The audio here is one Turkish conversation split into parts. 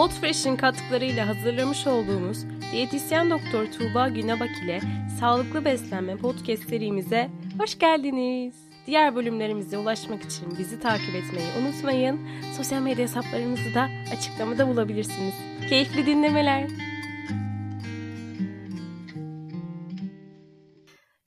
Podfresh'in katkılarıyla hazırlamış olduğumuz diyetisyen doktor Tuğba Günebak ile Sağlıklı Beslenme podcast serimize hoş geldiniz. Diğer bölümlerimize ulaşmak için bizi takip etmeyi unutmayın. Sosyal medya hesaplarımızı da açıklamada bulabilirsiniz. Keyifli dinlemeler.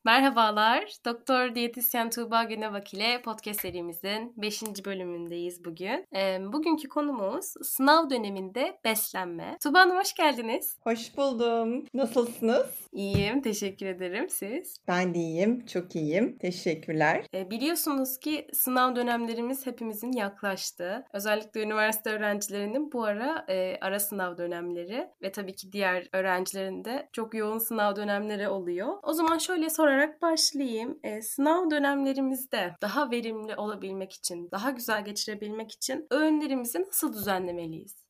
Merhabalar, Doktor Diyetisyen Tuğba Günebak ile podcast serimizin 5. bölümündeyiz bugün. Ee, bugünkü konumuz sınav döneminde beslenme. Tuğba Hanım hoş geldiniz. Hoş buldum. Nasılsınız? İyiyim, teşekkür ederim. Siz? Ben de iyiyim, çok iyiyim. Teşekkürler. Ee, biliyorsunuz ki sınav dönemlerimiz hepimizin yaklaştı. Özellikle üniversite öğrencilerinin bu ara e, ara sınav dönemleri ve tabii ki diğer öğrencilerin de çok yoğun sınav dönemleri oluyor. O zaman şöyle sorarak başlayayım. E, sınav dönemlerimizde daha verimli olabilmek için, daha güzel geçirebilmek için öğünlerimizi nasıl düzenlemeliyiz?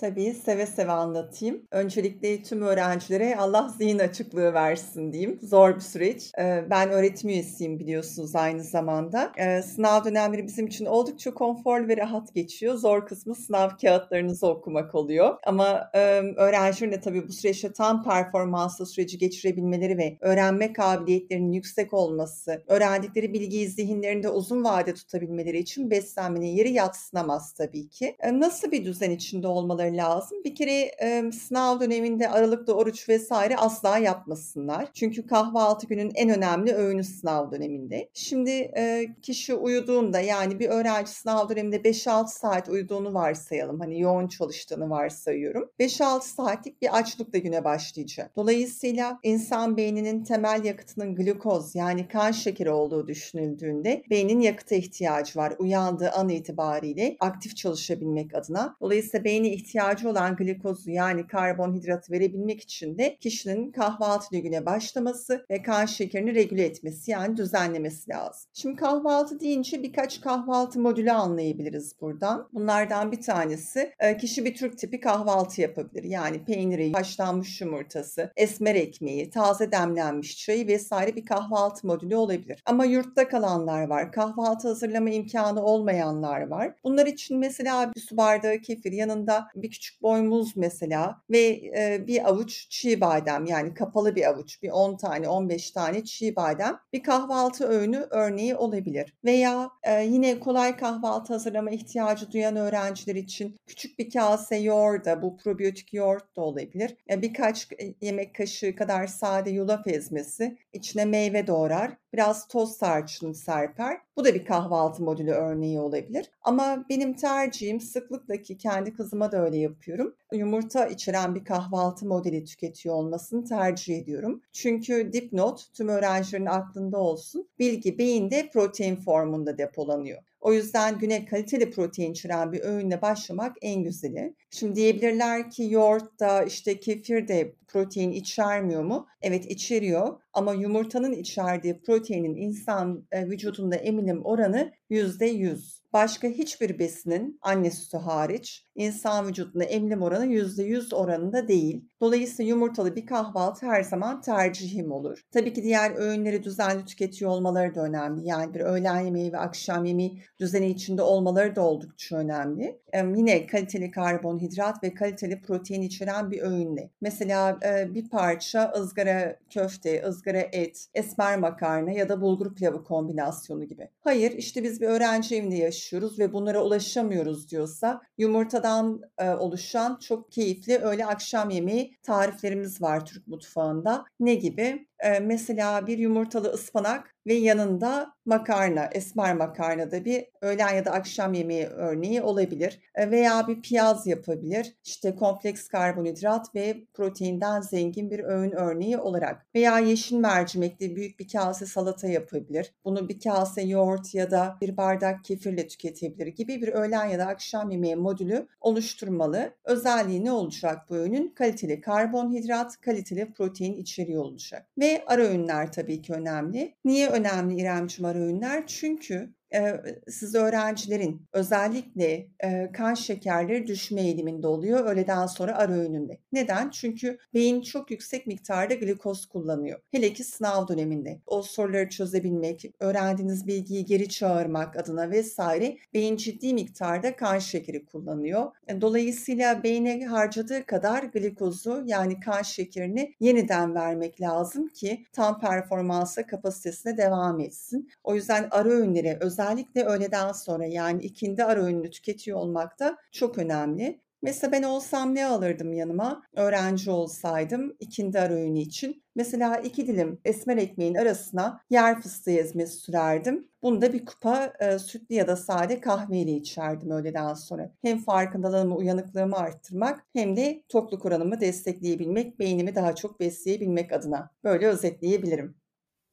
Tabii seve seve anlatayım. Öncelikle tüm öğrencilere Allah zihin açıklığı versin diyeyim. Zor bir süreç. Ben öğretim üyesiyim biliyorsunuz aynı zamanda. Sınav dönemleri bizim için oldukça konforlu ve rahat geçiyor. Zor kısmı sınav kağıtlarınızı okumak oluyor. Ama öğrencilerin de tabii bu süreçte tam performanslı süreci geçirebilmeleri ve öğrenme kabiliyetlerinin yüksek olması, öğrendikleri bilgiyi zihinlerinde uzun vade tutabilmeleri için beslenmenin yeri yatsınamaz tabii ki. Nasıl bir düzen içinde olmaları lazım. Bir kere e, sınav döneminde aralıkta oruç vesaire asla yapmasınlar. Çünkü kahvaltı günün en önemli öğünü sınav döneminde. Şimdi e, kişi uyuduğunda yani bir öğrenci sınav döneminde 5-6 saat uyuduğunu varsayalım. Hani yoğun çalıştığını varsayıyorum. 5-6 saatlik bir açlıkla güne başlayacak. Dolayısıyla insan beyninin temel yakıtının glukoz yani kan şekeri olduğu düşünüldüğünde beynin yakıta ihtiyacı var. Uyandığı an itibariyle aktif çalışabilmek adına. Dolayısıyla beyni ihtiyacı ihtiyacı olan glikozu yani karbonhidratı verebilmek için de kişinin kahvaltı güne başlaması ve kan şekerini regüle etmesi yani düzenlemesi lazım. Şimdi kahvaltı deyince birkaç kahvaltı modülü anlayabiliriz buradan. Bunlardan bir tanesi e, kişi bir Türk tipi kahvaltı yapabilir. Yani peyniri, haşlanmış yumurtası, esmer ekmeği, taze demlenmiş çayı vesaire bir kahvaltı modülü olabilir. Ama yurtta kalanlar var. Kahvaltı hazırlama imkanı olmayanlar var. Bunlar için mesela bir su bardağı kefir yanında bir bir küçük boy muz mesela ve e, bir avuç çiğ badem yani kapalı bir avuç bir 10 tane 15 tane çiğ badem bir kahvaltı öğünü örneği olabilir. Veya e, yine kolay kahvaltı hazırlama ihtiyacı duyan öğrenciler için küçük bir kase yoğurt da bu probiyotik yoğurt da olabilir. E, birkaç yemek kaşığı kadar sade yulaf ezmesi içine meyve doğrar biraz toz tarçını serper. Bu da bir kahvaltı modülü örneği olabilir. Ama benim tercihim sıklıkla ki kendi kızıma da öyle yapıyorum. Yumurta içeren bir kahvaltı modeli tüketiyor olmasını tercih ediyorum. Çünkü dipnot tüm öğrencilerin aklında olsun. Bilgi beyinde protein formunda depolanıyor. O yüzden güne kaliteli protein içeren bir öğünle başlamak en güzeli. Şimdi diyebilirler ki yoğurt da işte kefir de protein içermiyor mu? Evet içeriyor ama yumurtanın içerdiği proteinin insan vücudunda emilim oranı %100. Başka hiçbir besinin anne sütü hariç insan vücudunda emilim oranı %100 oranında değil. Dolayısıyla yumurtalı bir kahvaltı her zaman tercihim olur. Tabii ki diğer öğünleri düzenli tüketiyor olmaları da önemli. Yani bir öğlen yemeği ve akşam yemeği düzeni içinde olmaları da oldukça önemli. Yine kaliteli karbonhidrat ve kaliteli protein içeren bir öğünle. Mesela e, bir parça ızgara köfte, ızgara et, esmer makarna ya da bulgur pilavı kombinasyonu gibi. Hayır işte biz bir öğrenci evinde yaşıyoruz ve bunlara ulaşamıyoruz diyorsa yumurtadan e, oluşan çok keyifli öğle akşam yemeği tariflerimiz var Türk mutfağında. Ne gibi? Mesela bir yumurtalı ıspanak ve yanında makarna, esmer makarna da bir öğlen ya da akşam yemeği örneği olabilir. Veya bir piyaz yapabilir. İşte kompleks karbonhidrat ve proteinden zengin bir öğün örneği olarak. Veya yeşil mercimekli büyük bir kase salata yapabilir. Bunu bir kase yoğurt ya da bir bardak kefirle tüketebilir gibi bir öğlen ya da akşam yemeği modülü oluşturmalı. Özelliği ne olacak bu öğünün? Kaliteli karbonhidrat, kaliteli protein içeriği olacak. Ve ara öğünler tabii ki önemli. Niye önemli İremciğim ara öğünler? Çünkü siz öğrencilerin özellikle kan şekerleri düşme eğiliminde oluyor öğleden sonra ara öğününde. Neden? Çünkü beyin çok yüksek miktarda glikoz kullanıyor. Hele ki sınav döneminde. O soruları çözebilmek, öğrendiğiniz bilgiyi geri çağırmak adına vesaire beyin ciddi miktarda kan şekeri kullanıyor. E, dolayısıyla beyne harcadığı kadar glikozu yani kan şekerini yeniden vermek lazım ki tam performansa kapasitesine devam etsin. O yüzden ara öğünleri özellikle öğleden sonra yani ikindi ara öğününü tüketiyor olmak da çok önemli. Mesela ben olsam ne alırdım yanıma? Öğrenci olsaydım ikindi ara öğünü için. Mesela iki dilim esmer ekmeğin arasına yer fıstığı ezmesi sürerdim. Bunu da bir kupa e, sütlü ya da sade kahveyle içerdim öğleden sonra. Hem farkındalığımı, uyanıklığımı arttırmak hem de tokluk oranımı destekleyebilmek, beynimi daha çok besleyebilmek adına. Böyle özetleyebilirim.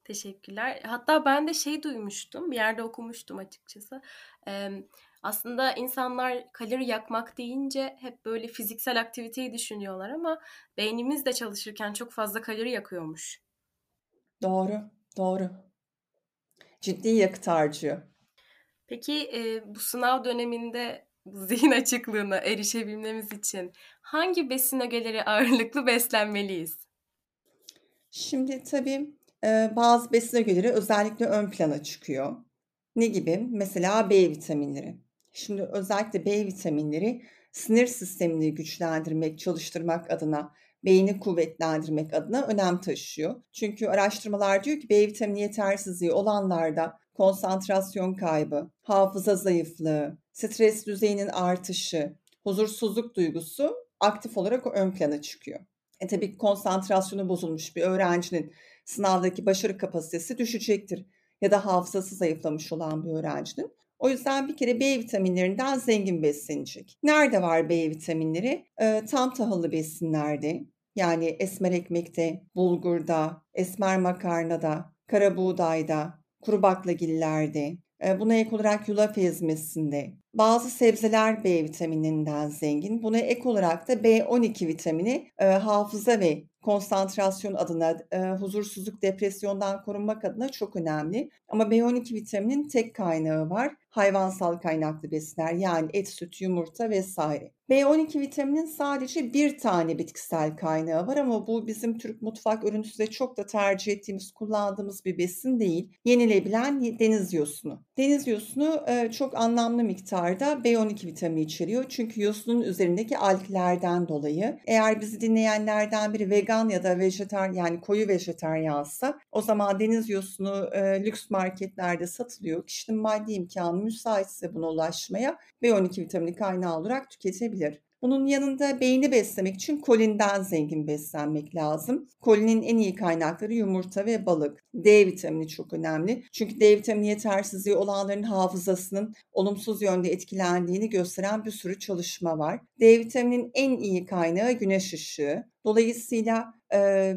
Teşekkürler. Hatta ben de şey duymuştum, bir yerde okumuştum açıkçası. Ee, aslında insanlar kalori yakmak deyince hep böyle fiziksel aktiviteyi düşünüyorlar ama beynimiz de çalışırken çok fazla kalori yakıyormuş. Doğru, doğru. Ciddi yakıt harcıyor. Peki e, bu sınav döneminde zihin açıklığına erişebilmemiz için hangi besin ögeleri ağırlıklı beslenmeliyiz? Şimdi tabii bazı besin ögeleri özellikle ön plana çıkıyor. Ne gibi? Mesela B vitaminleri. Şimdi özellikle B vitaminleri sinir sistemini güçlendirmek, çalıştırmak adına, beyni kuvvetlendirmek adına önem taşıyor. Çünkü araştırmalar diyor ki B vitamini yetersizliği olanlarda konsantrasyon kaybı, hafıza zayıflığı, stres düzeyinin artışı, huzursuzluk duygusu aktif olarak ön plana çıkıyor. E tabii konsantrasyonu bozulmuş bir öğrencinin sınavdaki başarı kapasitesi düşecektir ya da hafızası zayıflamış olan bir öğrencinin. O yüzden bir kere B vitaminlerinden zengin beslenecek. Nerede var B vitaminleri? Ee, tam tahıllı besinlerde, yani esmer ekmekte, bulgurda, esmer makarnada, kara buğdayda, kuru baklagillerde, Buna ek olarak yulaf ezmesinde. Bazı sebzeler B vitamininden zengin. Buna ek olarak da B12 vitamini e, hafıza ve konsantrasyon adına, e, huzursuzluk, depresyondan korunmak adına çok önemli. Ama B12 vitaminin tek kaynağı var. Hayvansal kaynaklı besinler yani et, süt, yumurta vesaire. B12 vitaminin sadece bir tane bitkisel kaynağı var ama bu bizim Türk mutfak ürüntüsünde çok da tercih ettiğimiz, kullandığımız bir besin değil. Yenilebilen deniz yosunu. Deniz yosunu e, çok anlamlı miktarda B12 vitamini içeriyor. Çünkü yosunun üzerindeki alglerden dolayı. Eğer bizi dinleyenlerden biri vegan ya da vejetar yani koyu vejetaryansa o zaman deniz yosunu e, lüks marketlerde satılıyor. Kişinin maddi imkanı müsaitse buna ulaşmaya B12 vitamini kaynağı olarak tüketebilir. Bunun yanında beyni beslemek için kolinden zengin beslenmek lazım. Kolinin en iyi kaynakları yumurta ve balık. D vitamini çok önemli. Çünkü D vitamini yetersizliği olanların hafızasının olumsuz yönde etkilendiğini gösteren bir sürü çalışma var. D vitaminin en iyi kaynağı güneş ışığı. Dolayısıyla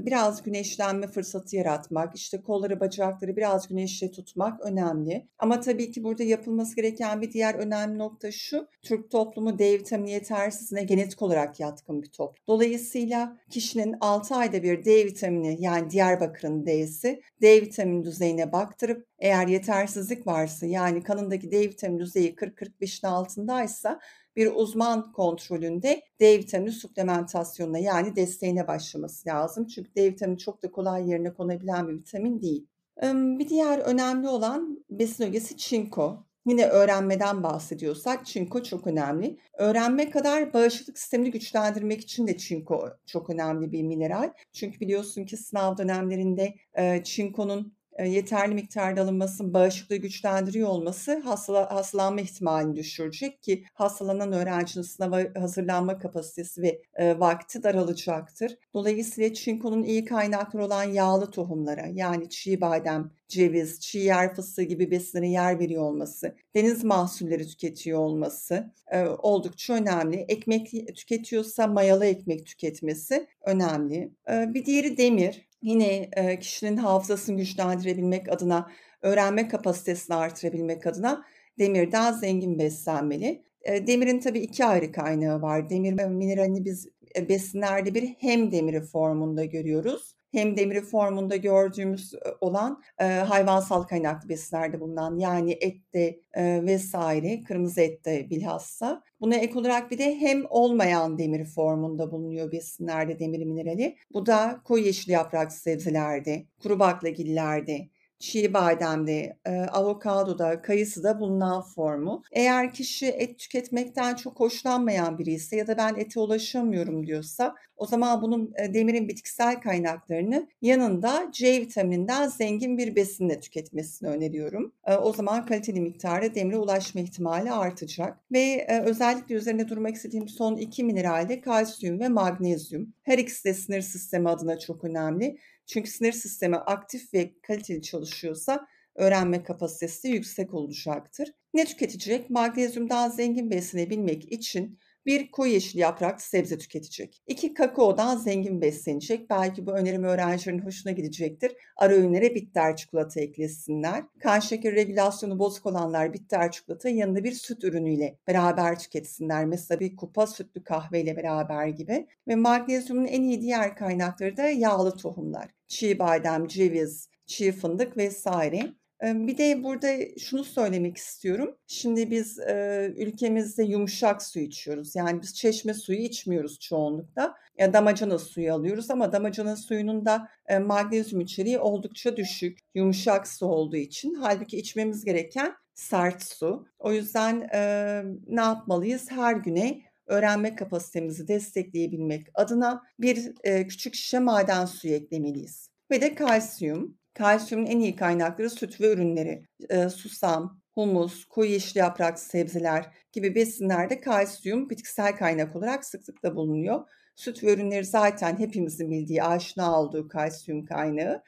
biraz güneşlenme fırsatı yaratmak, işte kolları, bacakları biraz güneşle tutmak önemli. Ama tabii ki burada yapılması gereken bir diğer önemli nokta şu, Türk toplumu D vitamini yetersizliğine genetik olarak yatkın bir toplum. Dolayısıyla kişinin 6 ayda bir D vitamini yani Diyarbakır'ın D'si D vitamini düzeyine baktırıp eğer yetersizlik varsa yani kanındaki D vitamini düzeyi 40-45'in altındaysa bir uzman kontrolünde D vitamini suplementasyonuna yani desteğine başlaması lazım. Çünkü D vitamini çok da kolay yerine konabilen bir vitamin değil. Bir diğer önemli olan besin ögesi çinko. Yine öğrenmeden bahsediyorsak çinko çok önemli. Öğrenme kadar bağışıklık sistemini güçlendirmek için de çinko çok önemli bir mineral. Çünkü biliyorsun ki sınav dönemlerinde çinkonun yeterli miktarda alınması, bağışıklığı güçlendiriyor olması hastala, hastalanma ihtimalini düşürecek ki hastalanan öğrencinin sınava hazırlanma kapasitesi ve e, vakti daralacaktır. Dolayısıyla çinkonun iyi kaynakları olan yağlı tohumlara yani çiğ badem, ceviz, çiğ yer fıstığı gibi besinlere yer veriyor olması, deniz mahsulleri tüketiyor olması e, oldukça önemli. Ekmek tüketiyorsa mayalı ekmek tüketmesi önemli. E, bir diğeri demir. Yine e, kişinin hafızasını güçlendirebilmek adına, öğrenme kapasitesini artırabilmek adına demirden zengin beslenmeli. E, demirin tabii iki ayrı kaynağı var. Demir mineralini biz besinlerde bir hem demiri formunda görüyoruz hem demiri formunda gördüğümüz olan e, hayvansal kaynaklı besinlerde bulunan yani ette e, vesaire kırmızı ette bilhassa. Buna ek olarak bir de hem olmayan demir formunda bulunuyor besinlerde demir minerali. Bu da koyu yeşil yaprak sebzelerde, kuru baklagillerde, çiğ bademde, e, avokadoda, kayısıda bulunan formu. Eğer kişi et tüketmekten çok hoşlanmayan biri ise ya da ben ete ulaşamıyorum diyorsa o zaman bunun e, demirin bitkisel kaynaklarını yanında C vitamininden zengin bir besinle tüketmesini öneriyorum. E, o zaman kaliteli miktarda demire ulaşma ihtimali artacak. Ve e, özellikle üzerine durmak istediğim son iki mineralde kalsiyum ve magnezyum. Her ikisi de sinir sistemi adına çok önemli. Çünkü sinir sistemi aktif ve kaliteli çalışıyorsa öğrenme kapasitesi yüksek olacaktır. Ne tüketecek? Magnezyumdan zengin beslenebilmek için bir koyu yeşil yapraklı sebze tüketecek. İki kakaodan zengin beslenecek. Belki bu önerim öğrencilerin hoşuna gidecektir. Ara öğünlere bitter çikolata eklesinler. Kan şekeri regülasyonu bozuk olanlar bitter çikolata yanında bir süt ürünüyle beraber tüketsinler. Mesela bir kupa sütlü kahveyle beraber gibi. Ve magnezyumun en iyi diğer kaynakları da yağlı tohumlar. Çiğ badem, ceviz, çiğ fındık vesaire. Bir de burada şunu söylemek istiyorum. Şimdi biz e, ülkemizde yumuşak su içiyoruz. Yani biz çeşme suyu içmiyoruz çoğunlukla. Ya damacana suyu alıyoruz ama damacana suyunun da e, magnezyum içeriği oldukça düşük. Yumuşak su olduğu için. Halbuki içmemiz gereken sert su. O yüzden e, ne yapmalıyız? Her güne öğrenme kapasitemizi destekleyebilmek adına bir e, küçük şişe maden suyu eklemeliyiz. Ve de kalsiyum. Kalsiyumun en iyi kaynakları süt ve ürünleri. E, susam, humus, koyu yeşil yaprak sebzeler gibi besinlerde kalsiyum bitkisel kaynak olarak sıklıkla bulunuyor. Süt ve ürünleri zaten hepimizin bildiği, aşina olduğu kalsiyum kaynağı.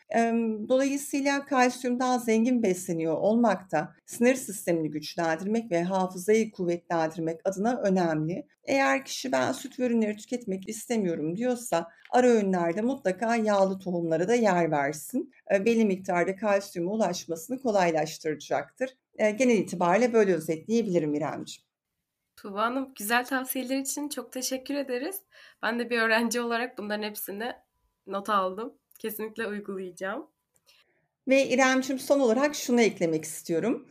Dolayısıyla kalsiyumdan zengin besleniyor olmak da sinir sistemini güçlendirmek ve hafızayı kuvvetlendirmek adına önemli. Eğer kişi ben süt ve ürünleri tüketmek istemiyorum diyorsa ara öğünlerde mutlaka yağlı tohumlara da yer versin. Belli miktarda kalsiyuma ulaşmasını kolaylaştıracaktır. Genel itibariyle böyle özetleyebilirim İremciğim. Tuğba Hanım güzel tavsiyeler için çok teşekkür ederiz. Ben de bir öğrenci olarak bunların hepsini not aldım. Kesinlikle uygulayacağım. Ve İremciğim son olarak şunu eklemek istiyorum.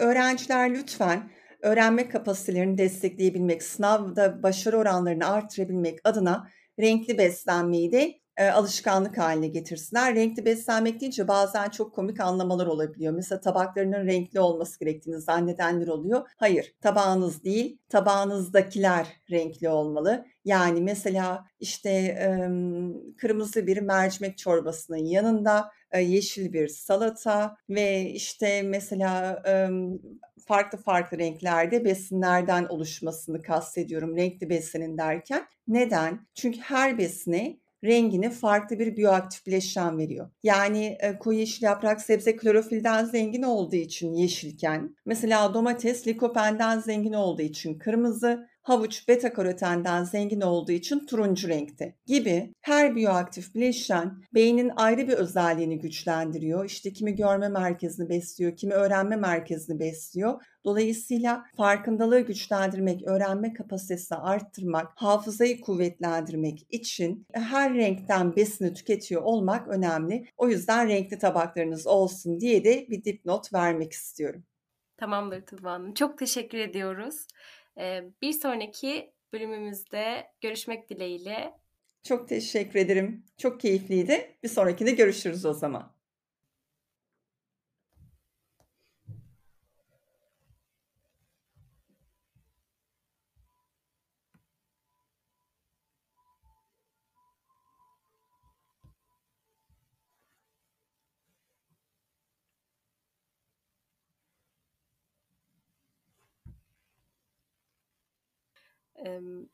öğrenciler lütfen öğrenme kapasitelerini destekleyebilmek, sınavda başarı oranlarını artırabilmek adına renkli beslenmeyi de e, alışkanlık haline getirsinler. Renkli beslenmek deyince bazen çok komik anlamalar olabiliyor. Mesela tabaklarının renkli olması gerektiğini zannedenler oluyor. Hayır, tabağınız değil, tabağınızdakiler renkli olmalı. Yani mesela işte kırmızı bir mercimek çorbasının yanında e, yeşil bir salata ve işte mesela farklı farklı renklerde besinlerden oluşmasını kastediyorum renkli beslenin derken. Neden? Çünkü her besine rengini farklı bir biyoaktif bileşen veriyor. Yani e, koyu yeşil yaprak sebze klorofilden zengin olduğu için yeşilken, mesela domates likopenden zengin olduğu için kırmızı, havuç beta karotenden zengin olduğu için turuncu renkte gibi her biyoaktif bileşen beynin ayrı bir özelliğini güçlendiriyor. İşte kimi görme merkezini besliyor, kimi öğrenme merkezini besliyor. Dolayısıyla farkındalığı güçlendirmek, öğrenme kapasitesini arttırmak, hafızayı kuvvetlendirmek için her renkten besini tüketiyor olmak önemli. O yüzden renkli tabaklarınız olsun diye de bir dipnot vermek istiyorum. Tamamdır Tuba Hanım. Çok teşekkür ediyoruz. Bir sonraki bölümümüzde görüşmek dileğiyle. Çok teşekkür ederim. Çok keyifliydi. Bir sonrakinde görüşürüz o zaman. um,